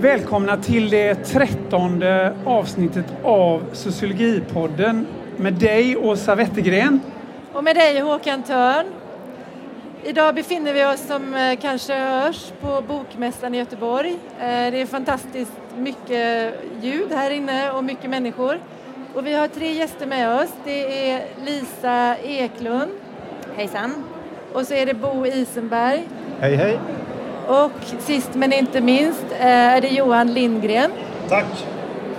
Välkomna till det trettonde avsnittet av Sociologipodden med dig Åsa Wettergren. Och med dig Håkan Törn. Idag befinner vi oss som eh, kanske hörs på Bokmässan i Göteborg. Eh, det är fantastiskt mycket ljud här inne och mycket människor. Och vi har tre gäster med oss. Det är Lisa Eklund. Hejsan. Och så är det Bo Isenberg. Hej hej. Och sist men inte minst eh, är det Johan Lindgren. Tack.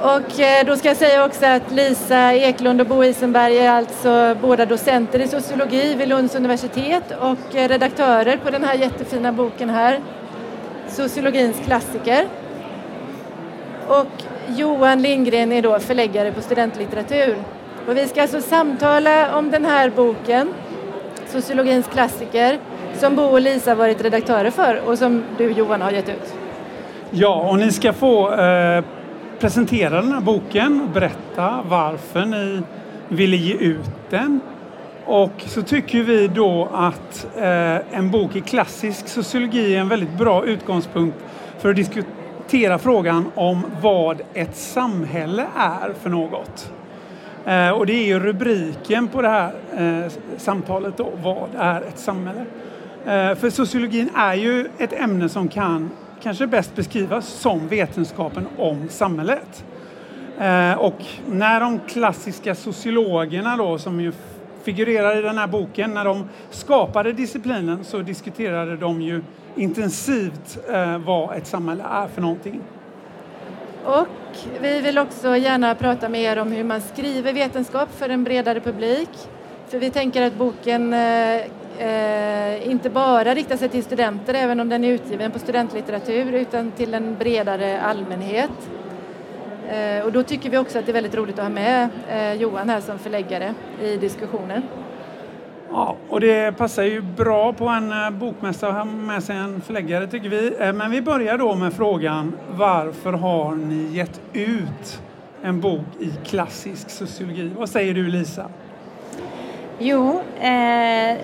Och eh, då ska jag säga också att Lisa Eklund och Bo Isenberg är alltså båda docenter i sociologi vid Lunds universitet och eh, redaktörer på den här jättefina boken här, Sociologins klassiker. Och Johan Lindgren är då förläggare på studentlitteratur. Och vi ska alltså samtala om den här boken, Sociologins klassiker, som Bo och Lisa varit redaktörer för och som du Johan har gett ut. Ja, och ni ska få eh, presentera den här boken och berätta varför ni ville ge ut den. Och så tycker vi då att eh, en bok i klassisk sociologi är en väldigt bra utgångspunkt för att diskutera frågan om vad ett samhälle är för något. Eh, och det är ju rubriken på det här eh, samtalet då, vad är ett samhälle? Eh, för sociologin är ju ett ämne som kan kanske bäst beskrivas som vetenskapen om samhället. Och när de klassiska sociologerna då, som ju figurerar i den här boken, när de skapade disciplinen så diskuterade de ju intensivt eh, vad ett samhälle är för någonting. Och vi vill också gärna prata med er om hur man skriver vetenskap för en bredare publik. För vi tänker att boken eh, eh, inte bara riktar sig till studenter även om den är utgiven på studentlitteratur utan till en bredare allmänhet. Eh, och då tycker vi också att det är väldigt roligt att ha med eh, Johan här som förläggare i diskussionen. Ja, och det passar ju bra på en eh, bokmässa att ha med sig en förläggare tycker vi. Eh, men vi börjar då med frågan varför har ni gett ut en bok i klassisk sociologi? Vad säger du Lisa? Jo, eh,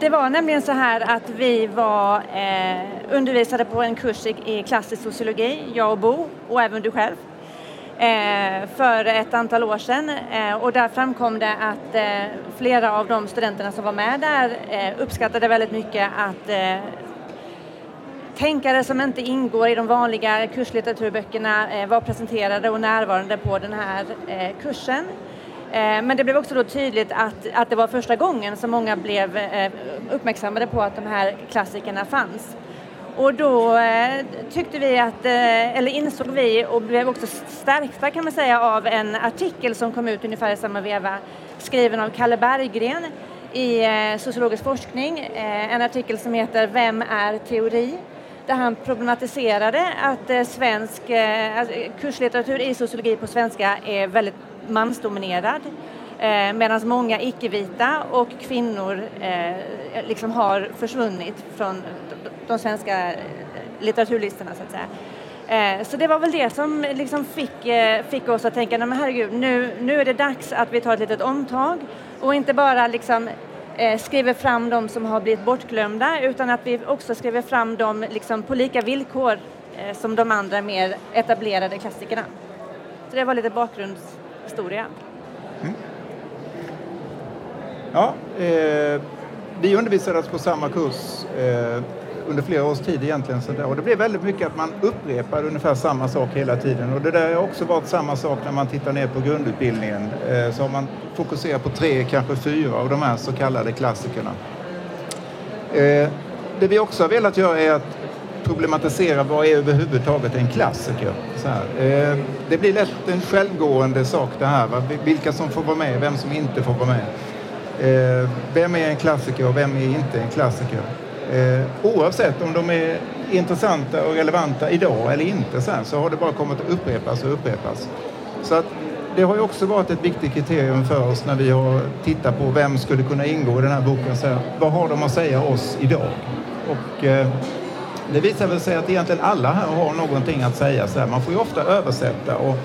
det var nämligen så här att vi var eh, undervisade på en kurs i, i klassisk sociologi, jag och Bo och även du själv Eh, för ett antal år sedan eh, och där framkom det att eh, flera av de studenterna som var med där eh, uppskattade väldigt mycket att eh, tänkare som inte ingår i de vanliga kurslitteraturböckerna eh, var presenterade och närvarande på den här eh, kursen. Men det blev också då tydligt att, att det var första gången som många blev uppmärksammade på att de här klassikerna fanns. Och då eh, tyckte vi att, eh, eller insåg vi och blev också stärkta kan man säga av en artikel som kom ut ungefär i samma veva skriven av Kalle Berggren i eh, sociologisk forskning. Eh, en artikel som heter Vem är teori? Där han problematiserade att svensk alltså, kurslitteratur i sociologi på svenska är väldigt mansdominerad medan många icke-vita och kvinnor liksom har försvunnit från de svenska eh, litteraturlistorna så att säga. Eh, så det var väl det som liksom fick, eh, fick oss att tänka, men herregud, nu, nu är det dags att vi tar ett litet omtag och inte bara liksom skriver fram de som har blivit bortglömda utan att vi också skriver fram dem liksom på lika villkor som de andra mer etablerade klassikerna. Så det var lite bakgrundshistoria. Mm. Ja, eh, vi undervisades alltså på samma kurs eh, under flera års tid egentligen. Så där. Och det blev väldigt mycket att man upprepade ungefär samma sak hela tiden. Och det där har också varit samma sak när man tittar ner på grundutbildningen. Eh, så har man fokuserat på tre, kanske fyra av de här så kallade klassikerna. Eh, det vi också har velat göra är att problematisera vad är överhuvudtaget en klassiker. Så här. Eh, det blir lätt en självgående sak det här. Va? Vilka som får vara med, vem som inte får vara med. Eh, vem är en klassiker och vem är inte en klassiker? Eh, oavsett om de är intressanta och relevanta idag eller inte så, så har det bara kommit att upprepas och upprepas. Så att det har ju också varit ett viktigt kriterium för oss när vi har tittat på vem skulle kunna ingå i den här boken. Så här, vad har de att säga oss idag? Och, eh, det visar väl sig att egentligen alla här har någonting att säga. Så här. Man får ju ofta översätta och,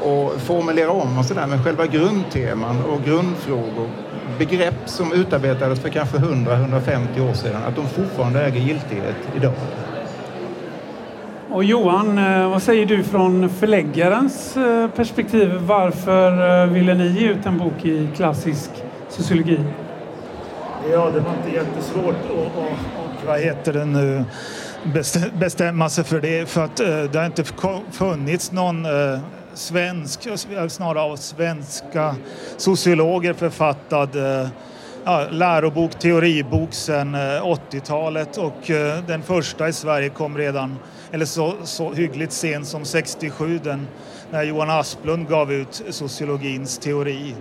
och formulera om och sådär. Men själva grundteman och grundfrågor begrepp som utarbetades för kanske 100-150 år sedan, att de fortfarande äger giltighet idag. Och Johan, eh, vad säger du från förläggarens eh, perspektiv? Varför eh, ville ni ge ut en bok i klassisk sociologi? Ja, det var inte jättesvårt att, att, vad heter det nu, bestämma sig för det. För att det har inte funnits någon svensk, snarare av svenska sociologer författad eh, ja, lärobok, teoribok sedan eh, 80-talet och eh, den första i Sverige kom redan eller så, så hyggligt sent som 67 den, när Johan Asplund gav ut sociologins teori.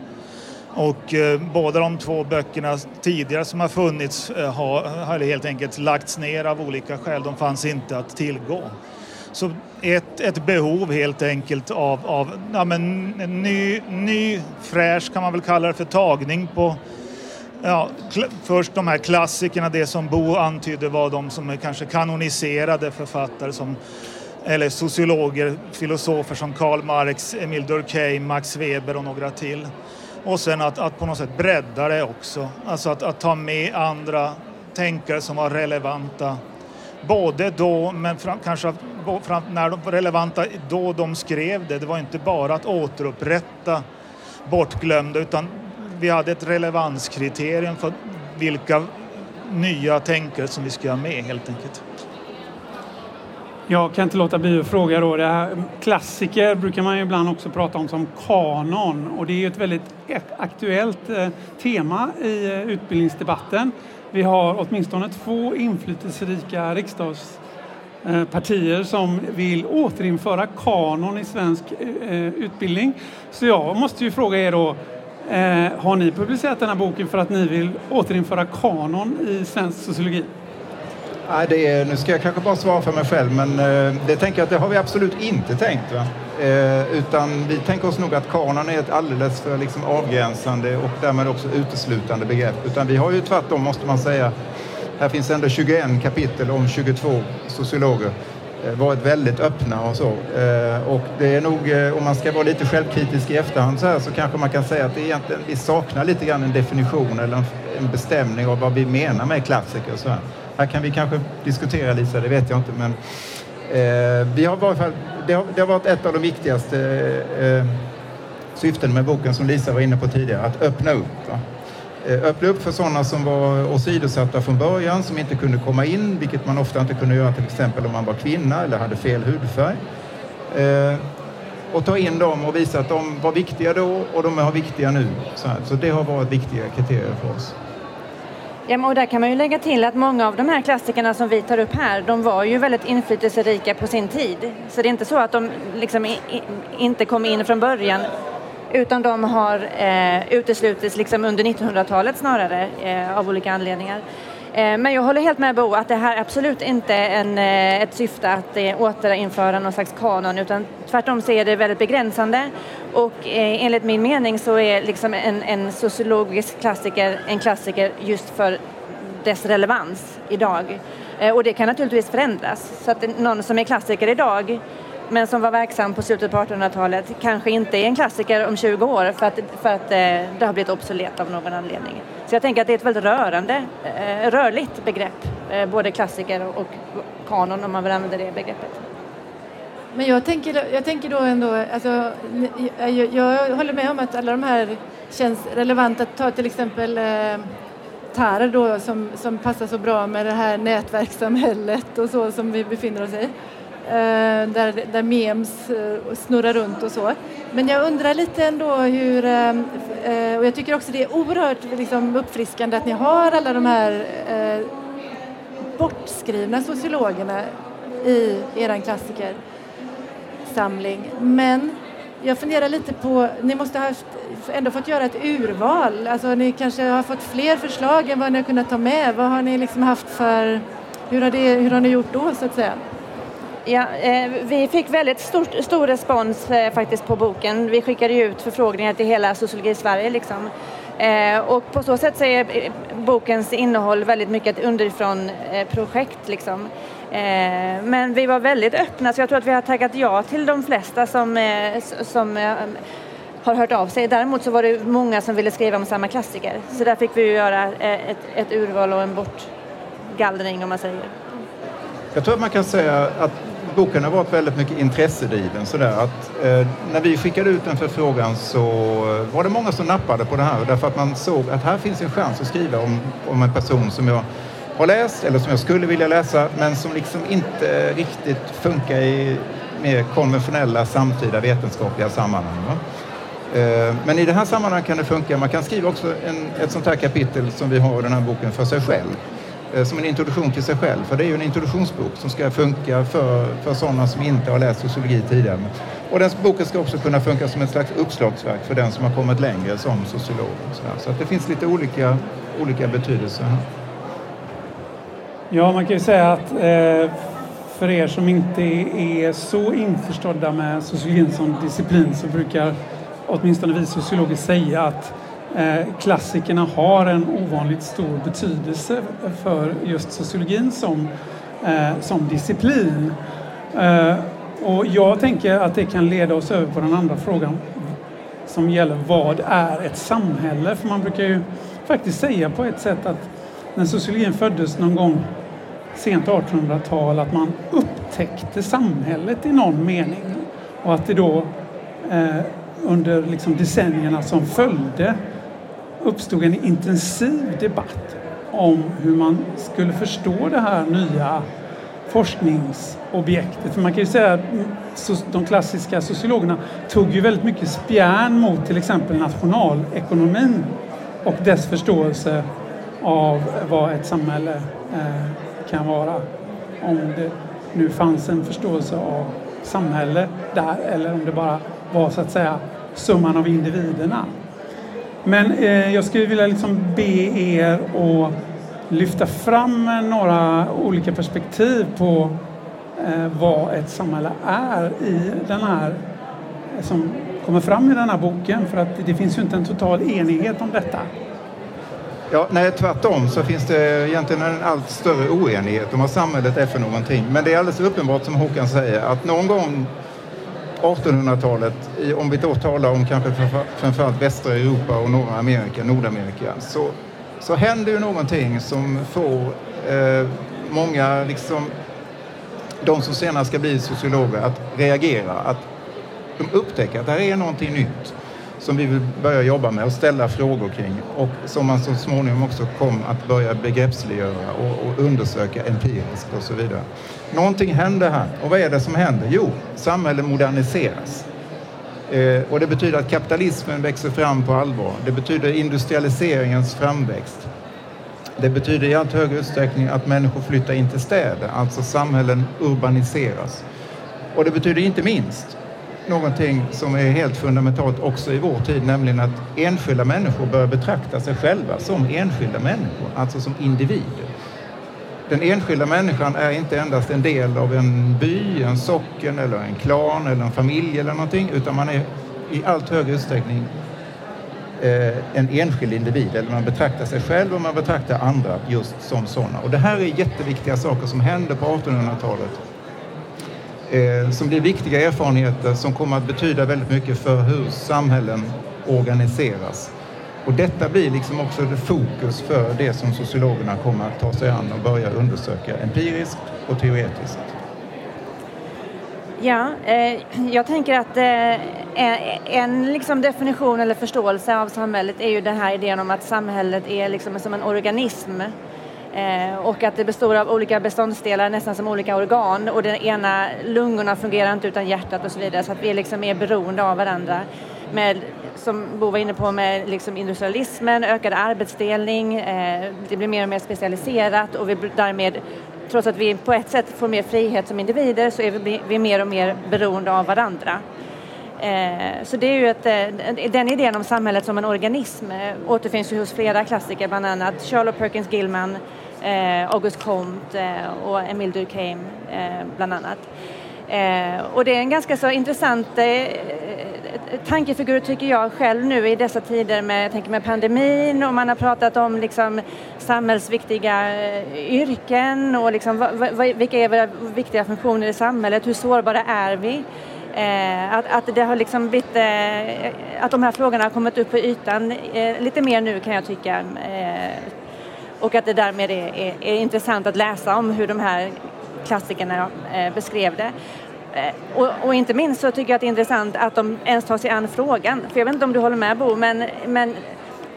Och eh, båda de två böckerna tidigare som har funnits eh, har, har helt enkelt lagts ner av olika skäl. De fanns inte att tillgå. Så ett, ett behov helt enkelt av, av ja, men, en ny, ny, fräsch kan man väl kalla det för, tagning på Ja, först de här klassikerna, det som Bo antydde var de som är kanske kanoniserade författare som eller sociologer, filosofer som Karl Marx, Emil Durkheim, Max Weber och några till. Och sen att, att på något sätt bredda det också, alltså att, att ta med andra tänkare som var relevanta både då, men fram, kanske fram, när de var relevanta då de skrev det. Det var inte bara att återupprätta bortglömda utan vi hade ett relevanskriterium för vilka nya tänkare som vi ska ha med helt enkelt. Jag kan inte låta bli att fråga då. Det här, klassiker brukar man ju ibland också prata om som kanon och det är ju ett väldigt aktuellt eh, tema i eh, utbildningsdebatten. Vi har åtminstone två inflytelserika riksdagspartier som vill återinföra kanon i svensk eh, utbildning. Så jag måste ju fråga er då, eh, har ni publicerat den här boken för att ni vill återinföra kanon i svensk sociologi? Nej, det är, nu ska jag kanske bara svara för mig själv, men eh, det tänker jag att det har vi absolut inte tänkt. Va? Eh, utan vi tänker oss nog att kanon är ett alldeles för liksom, avgränsande och därmed också uteslutande begrepp. Utan vi har ju tvärtom, måste man säga, här finns ändå 21 kapitel om 22 sociologer eh, varit väldigt öppna och så. Och det är nog, om man ska vara lite självkritisk i efterhand så här, så kanske man kan säga att det egentligen, vi saknar lite grann en definition eller en bestämning av vad vi menar med klassiker. Så här här kan vi kanske diskutera Lisa, det vet jag inte, men eh, vi har varit, det, har, det har varit ett av de viktigaste eh, syften med boken som Lisa var inne på tidigare, att öppna upp. Va? Eh, öppna upp för sådana som var åsidosatta från början, som inte kunde komma in, vilket man ofta inte kunde göra till exempel om man var kvinna eller hade fel hudfärg. Eh, och ta in dem och visa att de var viktiga då och de är viktiga nu. Så, här. så det har varit viktiga kriterier för oss. Ja, och där kan man ju lägga till att många av de här klassikerna som vi tar upp här, de var ju väldigt inflytelserika på sin tid. Så det är inte så att de liksom i, i, inte kom in från början utan de har eh, uteslutits liksom under 1900-talet snarare eh, av olika anledningar. Eh, men jag håller helt med Bo att det här absolut inte är en, eh, ett syfte att eh, återinföra någon slags kanon utan tvärtom så är det väldigt begränsande och enligt min mening så är liksom en, en sociologisk klassiker en klassiker just för dess relevans idag. och det kan naturligtvis förändras så att någon som är klassiker idag men som var verksam på slutet på 1800-talet kanske inte är en klassiker om 20 år för att, för att eh, det har blivit obsolet av någon anledning. Så jag tänker att det är ett väldigt rörande, eh, rörligt begrepp, eh, både klassiker och kanon om man vill använda det begreppet. Men jag tänker, jag tänker då ändå, alltså, jag, jag håller med om att alla de här känns relevanta. Ta till exempel eh, Tare då som, som passar så bra med det här nätverkssamhället och så som vi befinner oss i. Eh, där, där memes eh, snurrar runt och så. Men jag undrar lite ändå hur, eh, eh och jag tycker också det är oerhört liksom, uppfriskande att ni har alla de här eh, bortskrivna sociologerna i er klassikersamling. Men jag funderar lite på, ni måste ha ändå fått göra ett urval. Alltså ni kanske har fått fler förslag än vad ni har kunnat ta med. Vad har ni liksom haft för, hur har, det, hur har ni gjort då så att säga? Ja, eh, vi fick väldigt stor, stor respons eh, faktiskt på boken. Vi skickade ut förfrågningar till hela Sociologi Sverige. Liksom. Eh, och på så sätt så är eh, bokens innehåll väldigt mycket ett underifrån eh, projekt. Liksom. Eh, men vi var väldigt öppna så jag tror att vi har tackat ja till de flesta som, eh, som eh, har hört av sig. Däremot så var det många som ville skriva om samma klassiker. Så där fick vi göra ett, ett urval och en bortgallring om man säger. Jag tror att man kan säga att boken har varit väldigt mycket intressedriven. Sådär, att, eh, när vi skickade ut den förfrågan så eh, var det många som nappade på det här därför att man såg att här finns en chans att skriva om, om en person som jag har läst eller som jag skulle vilja läsa men som liksom inte riktigt funkar i mer konventionella samtida vetenskapliga sammanhang. Va? Eh, men i det här sammanhanget kan det funka. Man kan skriva också en, ett sånt här kapitel som vi har i den här boken för sig själv. Eh, som en introduktion till sig själv. För det är ju en introduktionsbok som ska funka för, för sådana som inte har läst sociologi tidigare. Och den boken ska också kunna funka som ett slags uppslagsverk för den som har kommit längre som sociolog. Så, så att det finns lite olika, olika betydelser här. Ja, man kan ju säga att eh, för er som inte är så införstådda med sociologin som disciplin så brukar åtminstone vi sociologer säga att Eh, klassikerna har en ovanligt stor betydelse för just sociologin som, eh, som disciplin. Eh, och jag tänker att det kan leda oss över på den andra frågan som gäller vad är ett samhälle? För man brukar ju faktiskt säga på ett sätt att när sociologin föddes någon gång sent 1800-tal att man upptäckte samhället i någon mening och att det då eh, under liksom decennierna som följde uppstod en intensiv debatt om hur man skulle förstå det här nya forskningsobjektet. För man kan ju säga att de klassiska sociologerna tog ju väldigt mycket spjärn mot till exempel nationalekonomin och dess förståelse av vad ett samhälle eh, kan vara. Om det nu fanns en förståelse av samhälle där eller om det bara var så att säga summan av individerna. Men eh, jag skulle vilja liksom be er att lyfta fram eh, några olika perspektiv på eh, vad ett samhälle är i den här eh, som kommer fram i den här boken för att det finns ju inte en total enighet om detta. Ja, nej, tvärtom så finns det egentligen en allt större oenighet om vad samhället är för någonting. Men det är alldeles uppenbart som Håkan säger att någon gång 1800-talet, om vi då talar om kanske framförallt västra Europa och norra Amerika, Nordamerika, så, så händer ju någonting som får eh, många, liksom, de som senare ska bli sociologer, att reagera. Att de upptäcker att det här är någonting nytt som vi vill börja jobba med och ställa frågor kring och som man så småningom också kom att börja begreppsliggöra och, och undersöka empiriskt och så vidare. Någonting händer här. Och vad är det som händer? Jo, samhället moderniseras. Eh, och det betyder att kapitalismen växer fram på allvar. Det betyder industrialiseringens framväxt. Det betyder i allt högre utsträckning att människor flyttar in till städer, alltså samhällen urbaniseras. Och det betyder inte minst någonting som är helt fundamentalt också i vår tid, nämligen att enskilda människor börjar betrakta sig själva som enskilda människor, alltså som individer. Den enskilda människan är inte endast en del av en by, en socken eller en klan eller en familj eller någonting, utan man är i allt högre utsträckning eh, en enskild individ, eller man betraktar sig själv och man betraktar andra just som sådana. Och det här är jätteviktiga saker som händer på 1800-talet eh, som blir viktiga erfarenheter som kommer att betyda väldigt mycket för hur samhällen organiseras. Och detta blir liksom också det fokus för det som sociologerna kommer att ta sig an och börja undersöka empiriskt och teoretiskt. Ja, eh, jag tänker att eh, en liksom definition eller förståelse av samhället är ju den här idén om att samhället är liksom som en organism Eh, och att det består av olika beståndsdelar, nästan som olika organ och den ena lungorna fungerar inte utan hjärtat och så vidare så att vi liksom är beroende av varandra. Med, som Bo var inne på med liksom industrialismen, ökad arbetsdelning, eh, det blir mer och mer specialiserat och vi därmed trots att vi på ett sätt får mer frihet som individer så är vi, vi mer och mer beroende av varandra. Eh, så det är ju ett, eh, den idén om samhället som en organism eh, återfinns ju hos flera klassiker, bland annat Charlotte Perkins Gilman, Eh, August Comte eh, och Emile Durkheim eh, bland annat. Eh, och det är en ganska så intressant eh, eh, tankefigur tycker jag själv nu i dessa tider med, jag tänker med pandemin och man har pratat om liksom samhällsviktiga eh, yrken och liksom, va, va, vilka är våra viktiga funktioner i samhället, hur sårbara är vi? Eh, att, att det har liksom blivit, eh, att de här frågorna har kommit upp på ytan eh, lite mer nu kan jag tycka. Och att det därmed är, är, är, intressant att läsa om hur de här klassikerna eh, beskrev det. Eh, och, och, inte minst så tycker jag att det är intressant att de ens tar sig an frågan. För jag vet inte om du håller med Bo, men, men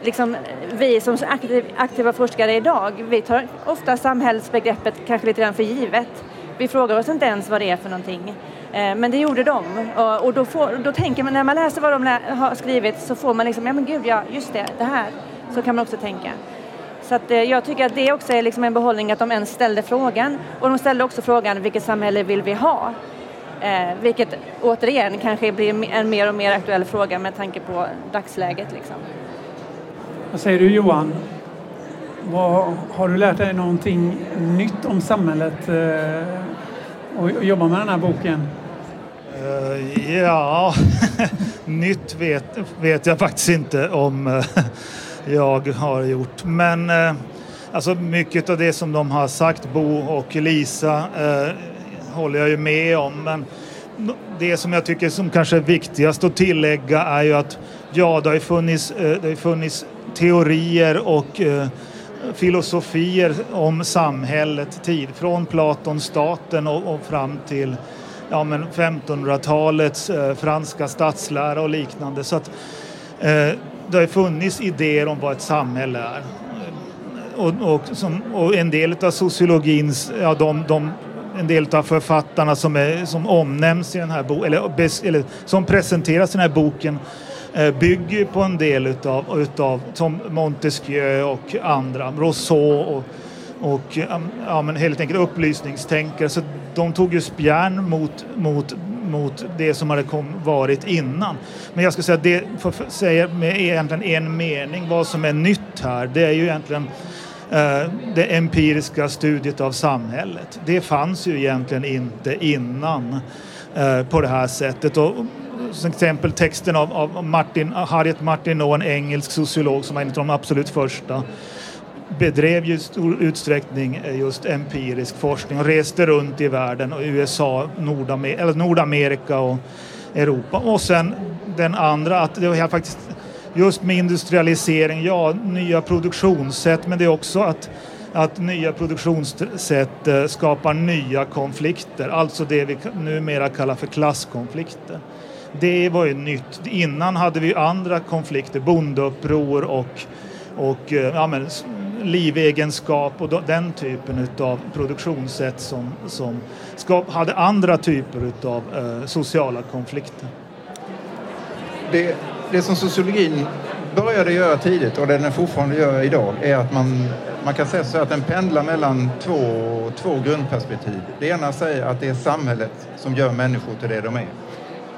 liksom, vi som aktiv, aktiva forskare idag, vi tar ofta samhällsbegreppet kanske lite grann för givet. Vi frågar oss inte ens vad det är för någonting. Eh, men det gjorde de. Och, då, får, då tänker man, när man läser vad de har skrivit så får man liksom, ja men gud ja, just det, det här. Så kan man också tänka. Så att, eh, jag tycker att det också är liksom en behållning att de ens ställde frågan. Och de ställde också frågan, vilket samhälle vill vi ha? Eh, vilket återigen kanske blir en mer och mer aktuell fråga med tanke på dagsläget. Liksom. Vad säger du Johan? Vad, har du lärt dig någonting nytt om samhället eh, och jobba med den här boken? Uh, ja, nytt vet, vet jag faktiskt inte om uh, jag har gjort. Men eh, alltså mycket av det som de har sagt, Bo och Lisa, eh, håller jag ju med om. Men det som jag tycker som kanske är viktigast att tillägga är ju att ja, det har ju funnits, eh, det har funnits teorier och eh, filosofier om samhället tid, från Platon, staten och, och fram till ja, 1500-talets eh, franska statslära och liknande. Så att, eh, det har funnits idéer om vad ett samhälle är. Och, och, som, och en del av sociologins, ja, de, de, en del av författarna som, är, som omnämns i den här boken, eller, eller som presenteras i den här boken eh, bygger på en del utav, utav som Montesquieu och andra, Rousseau och, och ja, men helt enkelt upplysningstänkare. Så de tog ju spjärn mot, mot, mot det som hade kom, varit innan. Men jag ska säga det, för säga med egentligen en mening, vad som är nytt här, det är ju egentligen eh, det empiriska studiet av samhället. Det fanns ju egentligen inte innan eh, på det här sättet. Och till exempel texten av, av Martin, Harriet Martineau, en engelsk sociolog som var en av de absolut första bedrev ju i stor utsträckning eh, just empirisk forskning och reste runt i världen och USA, Nordamerika, eller Nordamerika och Europa. Och sen den andra, att det var faktiskt just med industrialisering, ja, nya produktionssätt, men det är också att, att nya produktionssätt eh, skapar nya konflikter, alltså det vi numera kallar för klasskonflikter det var ju nytt. Innan hade vi andra konflikter, bondeuppror och, och eh, ja, men, livegenskap och den typen av produktionssätt som, som skap, hade andra typer av eh, sociala konflikter. Det, det som sociologin började göra tidigt och det den fortfarande gör idag är att man, man kan säga så att den pendlar mellan två, två grundperspektiv. Det ena säger att det är samhället som gör människor till det de är.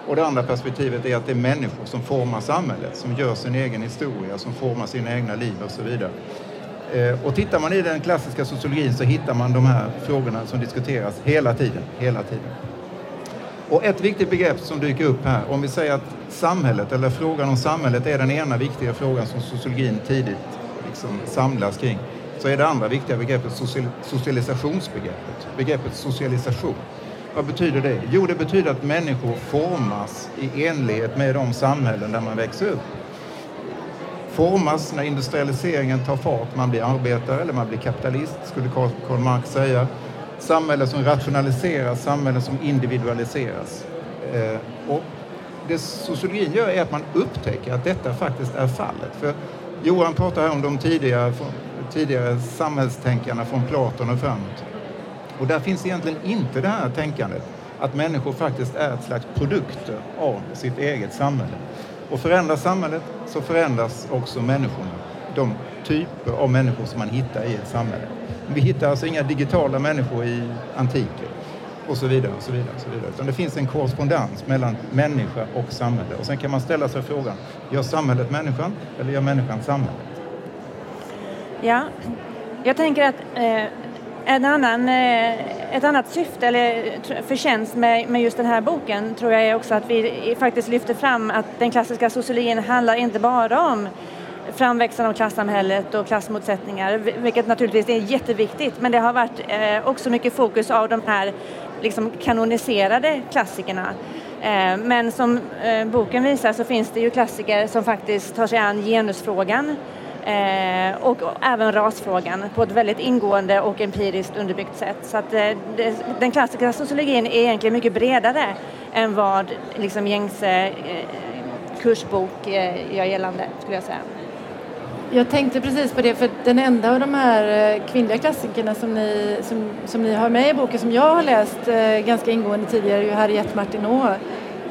Och det andra perspektivet är att det är människor som formar samhället, som gör sin egen historia, som formar sina egna liv och så vidare. Eh, och tittar man i den klassiska sociologin så hittar man de här frågorna som diskuteras hela tiden, hela tiden. Och ett viktigt begrepp som dyker upp här, om vi säger att samhället eller frågan om samhället är den ena viktiga frågan som sociologin tidigt liksom samlas kring, så är det andra viktiga begreppet socialisationsbegreppet, begreppet socialisation. Vad betyder det? Jo, det betyder att människor formas i enlighet med de samhällen där man växer upp. Formas när industrialiseringen tar fart, man blir arbetare eller man blir kapitalist, skulle Karl Marx säga. Samhällen som rationaliseras, samhällen som individualiseras. Eh, och det sociologin gör är att man upptäcker att detta faktiskt är fallet. För Johan pratar här om de tidigare, tidigare samhällstänkarna från Platon och framåt. Och där finns egentligen inte det här tänkandet att människor faktiskt är ett slags produkter av sitt eget samhälle. Och förändras samhället så förändras också människorna. De typer av människor som man hittar i ett samhälle. Vi hittar alltså inga digitala människor i antiken och så vidare. och så vidare, och så vidare. Utan det finns en korrespondens mellan människa och samhälle. Och sen kan man ställa sig frågan, gör samhället människan eller gör människan samhället? Ja, jag tänker att eh, en annan, eh, ett annat syfte eller förtjänst med, med just den här boken tror jag är också att vi faktiskt lyfter fram att den klassiska sociologin handlar inte bara om framväxten av klassamhället och klassmotsättningar, vilket naturligtvis är jätteviktigt, men det har varit eh, också mycket fokus av de här liksom kanoniserade klassikerna. Eh, men som boken visar så finns det ju klassiker som faktiskt tar sig an genusfrågan eh, och även rasfrågan på ett väldigt ingående och empiriskt underbyggt sätt. Så att eh, den klassiska sociologin är egentligen mycket bredare än vad liksom gängse eh, kursbok eh, gör gällande, skulle jag säga. Jag tänkte precis på det, för den enda av de här kvinnliga klassikerna som ni, som, som ni har med i boken som jag har läst ganska ingående tidigare är ju Harriet Martineau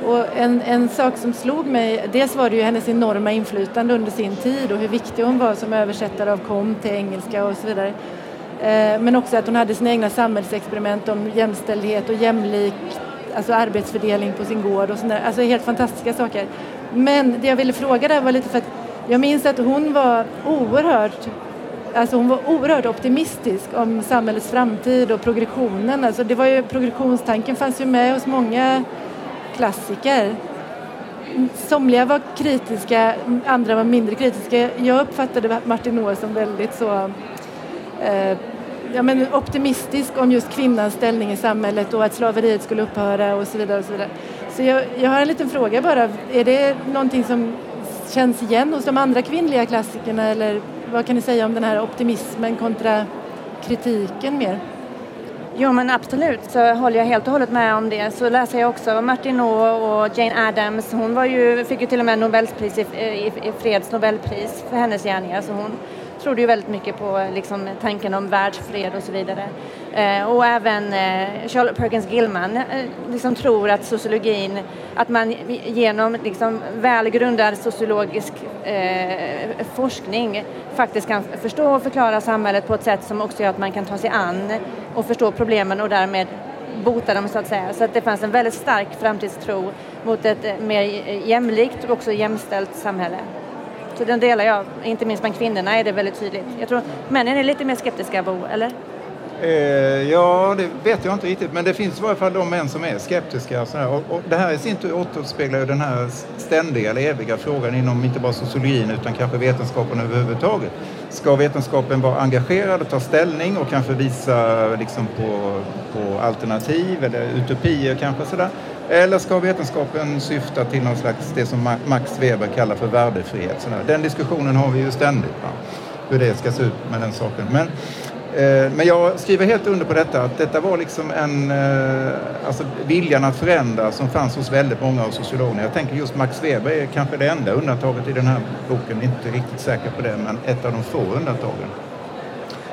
och en, en sak som slog mig, dels var det ju hennes enorma inflytande under sin tid och hur viktig hon var som översättare av kom till engelska och så vidare. Eh, men också att hon hade sina egna samhällsexperiment om jämställdhet och jämlik alltså arbetsfördelning på sin gård och sådär. Alltså helt fantastiska saker. Men det jag ville fråga där var lite för att jag minns att hon var oerhört Alltså hon var oerhört optimistisk om samhällets framtid och progressionen. Alltså det var ju, progressionstanken fanns ju med hos många klassiker. Somliga var kritiska, andra var mindre kritiska. Jag uppfattade Martin Noah som väldigt så eh, ja, men optimistisk om just kvinnans ställning i samhället och att slaveriet skulle upphöra och så vidare. Och så vidare. så jag, jag har en liten fråga bara. Är det någonting som känns igen hos de andra kvinnliga klassikerna eller vad kan ni säga om den här optimismen kontra kritiken mer? Jo men absolut så håller jag helt och hållet med om det. Så läser jag också Martin Noah och Jane Addams. Hon var ju, fick ju till och med Nobelpris i, i, i freds Nobelpris för hennes gärningar. Så hon trodde ju väldigt mycket på liksom, tanken om världsfred och så vidare. Eh, och även eh, Charlotte Perkins Gilman eh, liksom tror att sociologin, att man genom liksom, välgrundad sociologisk eh, forskning faktiskt kan förstå och förklara samhället på ett sätt som också gör att man kan ta sig an och förstå problemen och därmed bota dem så att säga. Så att det fanns en väldigt stark framtidstro mot ett eh, mer jämlikt och också jämställt samhälle. Så den delar jag, inte minst bland kvinnorna är det väldigt tydligt. Jag tror männen är lite mer skeptiska, Bo, eller? Eh, ja, det vet jag inte riktigt, men det finns i varje fall de män som är skeptiska. Och, och, och det här i sin tur återspeglar ju den här ständiga eller eviga frågan inom inte bara sociologin utan kanske vetenskapen överhuvudtaget. Ska vetenskapen vara engagerad och ta ställning och kanske visa liksom, på, på alternativ eller utopier kanske sådär? Eller ska vetenskapen syfta till någon slags, det som Max Weber kallar för värdefrihet? Sådär. Den diskussionen har vi ju ständigt, va? hur det ska se ut med den saken. Men, eh, men jag skriver helt under på detta, att detta var liksom en, eh, alltså viljan att förändra som fanns hos väldigt många av sociologerna. Jag tänker just Max Weber är kanske det enda undantaget i den här boken, inte riktigt säker på det, men ett av de få undantagen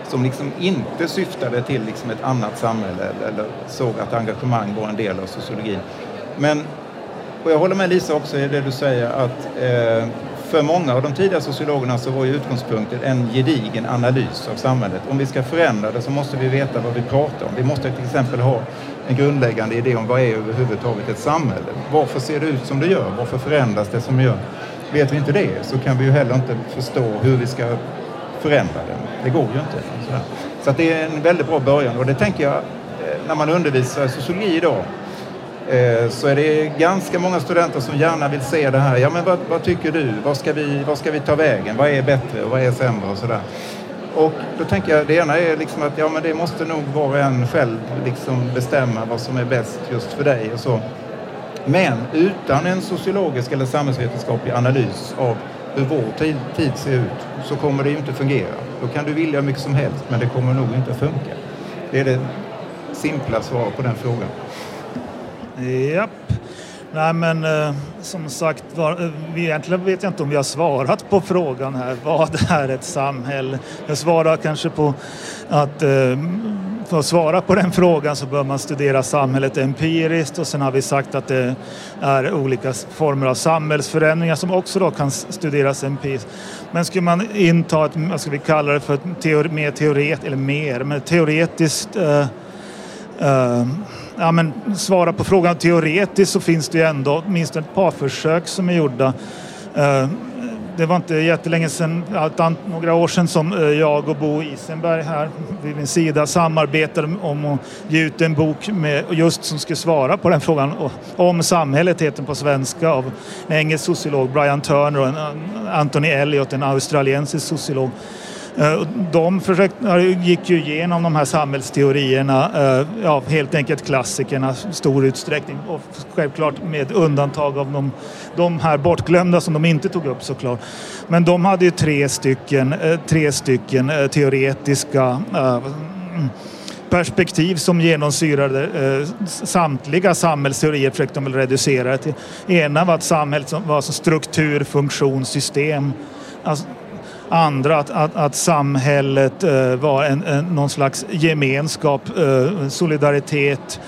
som liksom inte syftade till liksom ett annat samhälle eller såg att engagemang var en del av sociologin. Men, och jag håller med Lisa också i det du säger att eh, för många av de tidiga sociologerna så var ju utgångspunkten en gedigen analys av samhället. Om vi ska förändra det så måste vi veta vad vi pratar om. Vi måste till exempel ha en grundläggande idé om vad är överhuvudtaget ett samhälle? Varför ser det ut som det gör? Varför förändras det som det gör? Vet vi inte det så kan vi ju heller inte förstå hur vi ska förändra den. Det går ju inte. Så att det är en väldigt bra början och det tänker jag eh, när man undervisar sociologi idag eh, så är det ganska många studenter som gärna vill se det här. Ja, men vad, vad tycker du? Vad ska, vi, vad ska vi ta vägen? Vad är bättre och vad är sämre och sådär? Och då tänker jag, det ena är liksom att ja, men det måste nog var och en själv liksom bestämma vad som är bäst just för dig och så. Men utan en sociologisk eller samhällsvetenskaplig analys av hur vår tid, tid ser ut så kommer det ju inte fungera. Då kan du vilja mycket som helst men det kommer nog inte att funka. Det är det simpla svaret på den frågan. Japp. Nej men eh, som sagt var, eh, egentligen vet jag inte om vi har svarat på frågan här. Vad är ett samhälle? Jag svarar kanske på att eh, för att svara på den frågan så bör man studera samhället empiriskt och sen har vi sagt att det är olika former av samhällsförändringar som också då kan studeras empiriskt. Men skulle man inta ett, vad ska vi kalla det för, ett teori, mer teoret, eller mer, men teoretiskt eh, eh, ja, men svara på frågan teoretiskt så finns det ju ändå åtminstone ett par försök som är gjorda. Eh, det var inte jättelänge sedan, några år sedan som eh, jag och Bo Isenberg här vid min sida samarbetade om att ge ut en bok med, just som skulle svara på den frågan om samhället heter på svenska av en engelsk sociolog Brian Turner och en Anthony Elliot, en australiensisk sociolog. Eh, de försökte, gick ju igenom de här samhällsteorierna, eh, ja, helt enkelt klassikerna i stor utsträckning och självklart med undantag av de, de här bortglömda som de inte tog upp såklart. Men de hade ju tre stycken, eh, tre stycken teoretiska perspektiv som genomsyrade eh, samtliga samhällsteorier försökte de väl reducera det till. Ena var att samhället var alltså struktur, funktion, system. Alltså, andra att, att, att samhället eh, var en, en, någon slags gemenskap, eh, solidaritet,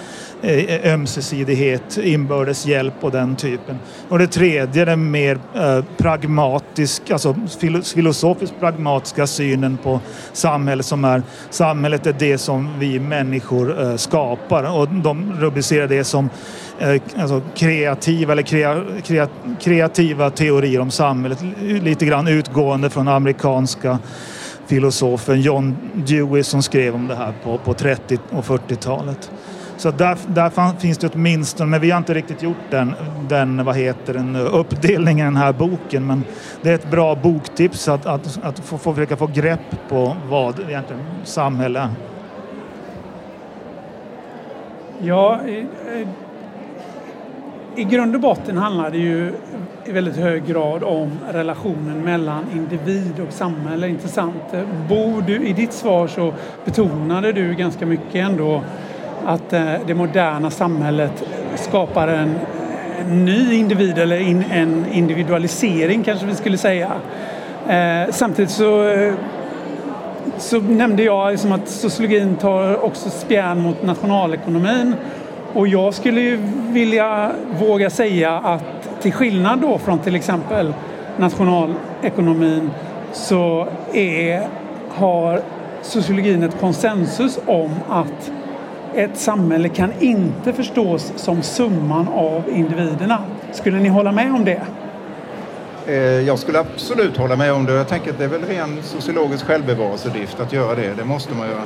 Eh, ömsesidighet, inbördes hjälp och den typen. Och det tredje, den mer eh, pragmatisk, alltså filosofiskt pragmatiska synen på samhället som är samhället är det som vi människor eh, skapar och de rubricerar det som eh, alltså kreativa eller krea, krea, kreativa teorier om samhället, lite grann utgående från amerikanska filosofen John Dewey som skrev om det här på, på 30 och 40-talet. Så där, där finns det åtminstone, men vi har inte riktigt gjort den, den, vad heter den uppdelningen i den här boken. Men det är ett bra boktips att, att, att få, få försöka få grepp på vad egentligen samhälle är. Ja, i, i grund och botten handlar det ju i väldigt hög grad om relationen mellan individ och samhälle. Intressant. Bo, du, i ditt svar så betonade du ganska mycket ändå att eh, det moderna samhället skapar en, ny individ eller en individualisering kanske vi skulle säga. Eh, samtidigt så, eh, så nämnde jag liksom att sociologin tar också spjärn mot nationalekonomin och jag skulle ju vilja våga säga att till skillnad då från till exempel nationalekonomin så är, har sociologin ett konsensus om att ett samhälle kan inte förstås som summan av individerna. Skulle ni hålla med om det? Eh, jag skulle absolut hålla med om det. Jag tänker att det är väl ren sociologisk självbevarelsedrift att göra det. Det måste man göra.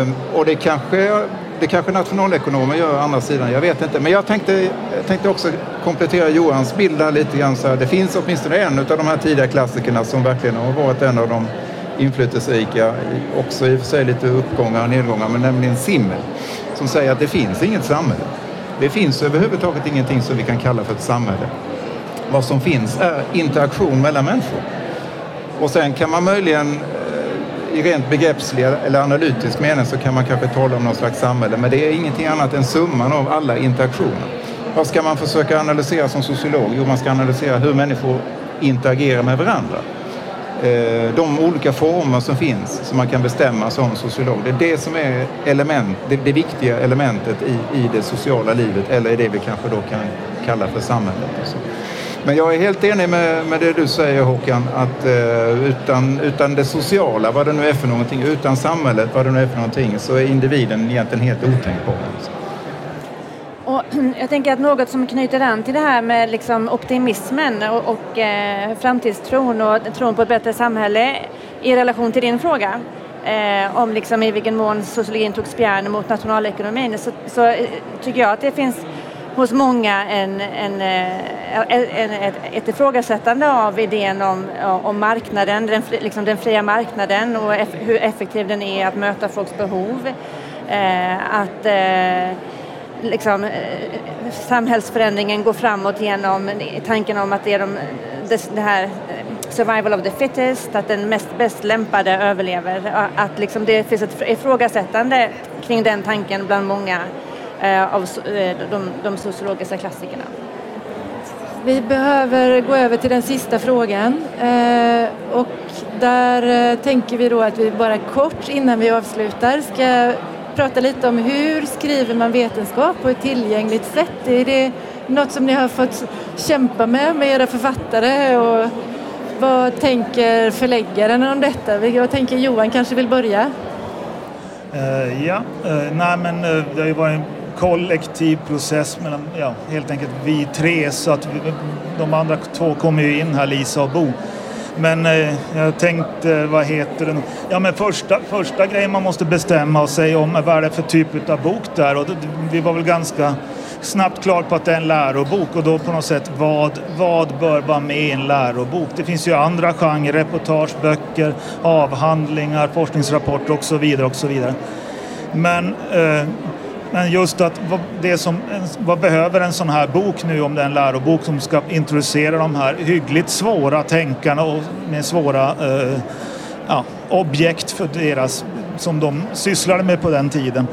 Eh, och det kanske, det kanske nationalekonomer gör å andra sidan. Jag vet inte. Men jag tänkte, jag tänkte också komplettera Johans bild där lite grann. Så här. Det finns åtminstone en av de här tidiga klassikerna som verkligen har varit en av de inflytelserika, också i och för sig lite uppgångar och nedgångar, men nämligen Simmel som säger att det finns inget samhälle. Det finns överhuvudtaget ingenting som vi kan kalla för ett samhälle. Vad som finns är interaktion mellan människor. Och sen kan man möjligen eh, i rent begreppslig eller analytisk mening så kan man kanske tala om något slags samhälle, men det är ingenting annat än summan av alla interaktioner. Vad ska man försöka analysera som sociolog? Jo, man ska analysera hur människor interagerar med varandra. Eh, de olika former som finns som man kan bestämma som sociolog. Det är det som är element, det, det viktiga elementet i, i det sociala livet eller i det vi kanske då kan kalla för samhället. Alltså. Men jag är helt enig med, med det du säger Håkan, att eh, utan, utan det sociala, vad det nu är för någonting, utan samhället, vad det nu är för någonting, så är individen egentligen helt otänkbar. Jag tänker att något som knyter an till det här med liksom optimismen och, och eh, framtidstron och tron på ett bättre samhälle i relation till din fråga eh, om liksom i vilken mån sociologin tog spjärn mot nationalekonomin så, så eh, tycker jag att det finns hos många en, eh, en, en, ett, ett ifrågasättande av idén om, om marknaden, den, liksom den fria marknaden och eff, hur effektiv den är att möta folks behov. Eh, att eh, liksom, eh, samhällsförändringen går framåt genom tanken om att det är de, det, det här eh, survival of the fittest, att den mest bäst lämpade överlever. Att liksom det finns ett ifrågasättande kring den tanken bland många eh, av eh, de, de sociologiska klassikerna. Vi behöver gå över till den sista frågan eh, och där eh, tänker vi då att vi bara kort innan vi avslutar ska prata lite om hur skriver man vetenskap på ett tillgängligt sätt? Är det något som ni har fått kämpa med med era författare? Och vad tänker förläggaren om detta? Jag tänker Johan kanske vill börja? Uh, ja, uh, nej men uh, det har ju varit en kollektiv process mellan, ja, helt enkelt vi tre så att vi, de andra två kommer ju in här, Lisa och Bo. Men eh, jag tänkte, eh, vad heter den... Ja men första, första grejen man måste bestämma sig om är vad är det för typ av bok det är. Och vi var väl ganska snabbt klart på att det är en lärobok och då på något sätt vad, vad bör vara med i en lärobok? Det finns ju andra genrer, reportage, böcker, avhandlingar, forskningsrapporter och så vidare och så vidare. Men eh, men just att vad, det som, vad behöver en sån här bok nu om det är en lärobok som ska introducera de här hyggligt svåra tänkarna och med svåra eh, ja, objekt för deras, som de sysslade med på den tiden.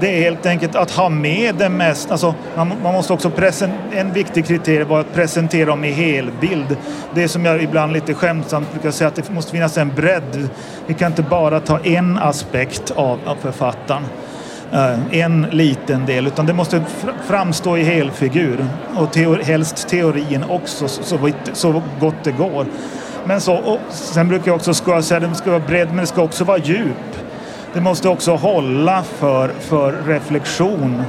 Det är helt enkelt att ha med det mest, alltså man, man måste också presentera, en viktig kriterie var att presentera dem i helbild. Det som jag ibland lite skämtsamt brukar säga att det måste finnas en bredd. Vi kan inte bara ta en aspekt av, av författaren. Eh, en liten del utan det måste framstå i helfigur och teori, helst teorin också så, så gott det går. Men så, och sen brukar jag också säga att det ska vara bredd men det ska också vara djup. Det måste också hålla för, för reflektion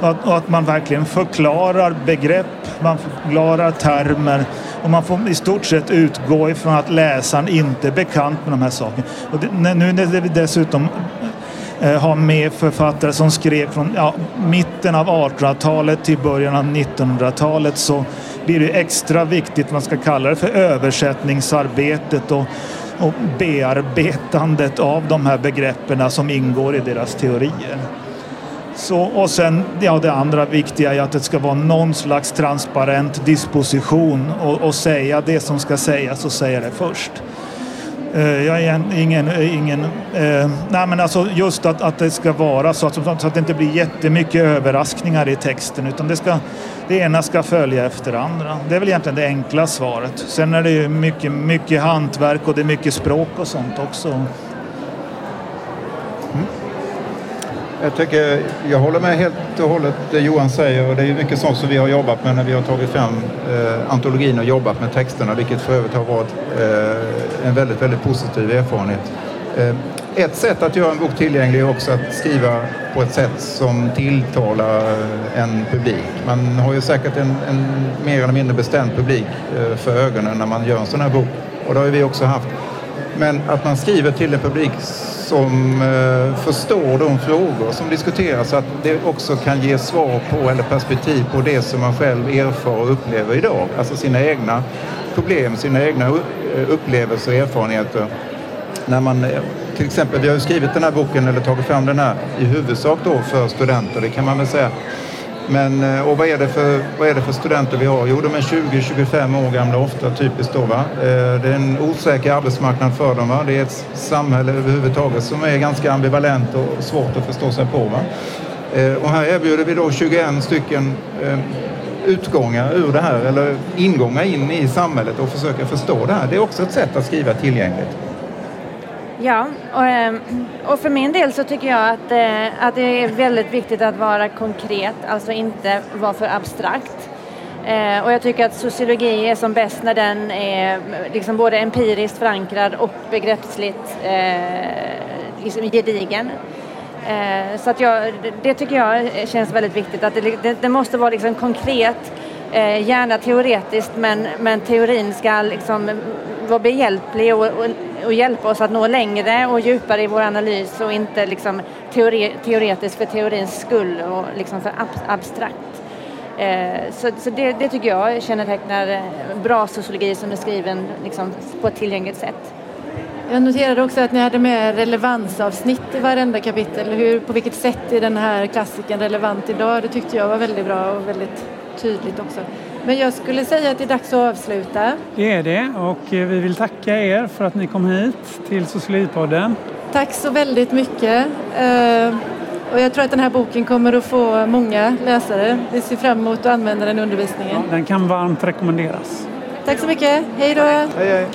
och att, och att man verkligen förklarar begrepp, man förklarar termer och man får i stort sett utgå ifrån att läsaren inte är bekant med de här sakerna. Och det, nu när det dessutom Eh, ha med författare som skrev från ja, mitten av 1800-talet till början av 1900-talet så blir det extra viktigt, man ska kalla det för översättningsarbetet och, och bearbetandet av de här begreppen som ingår i deras teorier. Så, och sen, ja, det andra viktiga är att det ska vara någon slags transparent disposition och, och säga det som ska sägas och säga det först. Eh, jag är ingen... Eh, ingen eh, nej men alltså just att, att det ska vara så att, så att det inte blir jättemycket överraskningar i texten utan det, ska, det ena ska följa efter det andra. Det är väl egentligen det enkla svaret. Sen är det ju mycket, mycket hantverk och det är mycket språk och sånt också. Jag, tycker, jag håller med helt och hållet det Johan säger och det är mycket sånt som vi har jobbat med när vi har tagit fram eh, antologin och jobbat med texterna vilket för övrigt har varit eh, en väldigt, väldigt positiv erfarenhet. Eh, ett sätt att göra en bok tillgänglig är också att skriva på ett sätt som tilltalar eh, en publik. Man har ju säkert en, en mer eller mindre bestämd publik eh, för ögonen när man gör en sån här bok och det har vi också haft. Men att man skriver till en publik som eh, förstår de frågor som diskuteras så att det också kan ge svar på eller perspektiv på det som man själv erfar och upplever idag. Alltså sina egna problem, sina egna eh, upplevelser och erfarenheter. När man, eh, till exempel, vi har ju skrivit den här boken eller tagit fram den här i huvudsak då för studenter, det kan man väl säga. Men, eh, och vad är, det för, vad är det för studenter vi har? Jo, de är 20-25 år gamla ofta, typiskt då. Va? Eh, det är en osäker arbetsmarknad för dem. Va? Det är ett samhälle överhuvudtaget som är ganska ambivalent och svårt att förstå sig på. Va? Eh, och här erbjuder vi då 21 stycken utgångar ur det här, eller ingångar in i samhället och försöka förstå det här. Det är också ett sätt att skriva tillgängligt. Ja, och, ehm, och, för min del så tycker jag att, eh, att det är väldigt viktigt att vara konkret, alltså inte vara för abstrakt. Eh, och jag tycker att sociologi är som bäst när den är liksom både empiriskt förankrad och begreppsligt eh, liksom gedigen. så att jag, det tycker jag känns väldigt viktigt, att det, det måste vara liksom konkret, gärna teoretiskt men, men teorin ska liksom vara behjälplig och, och och hjälpa oss att nå längre och djupare i vår analys och inte liksom teori, teoretiskt för teorins skull och liksom för ab abstrakt. Eh, så, så det, det, tycker jag kännetecknar eh, bra sociologi som är skriven liksom, på ett tillgängligt sätt. Jag noterade också att ni hade med relevansavsnitt i varenda kapitel. Hur, på vilket sätt är den här klassiken relevant idag? Det tyckte jag var väldigt bra och väldigt tydligt också. Men jag skulle säga att det är dags att avsluta. Det är det och eh, vi vill tacka er för att ni kom hit till Sociologipodden. Tack så väldigt mycket. Eh, och jag tror att den här boken kommer att få många läsare. Vi ser fram emot att använda den i undervisningen. Ja, den kan varmt rekommenderas. Tack så mycket. Hej då! Hej, hej.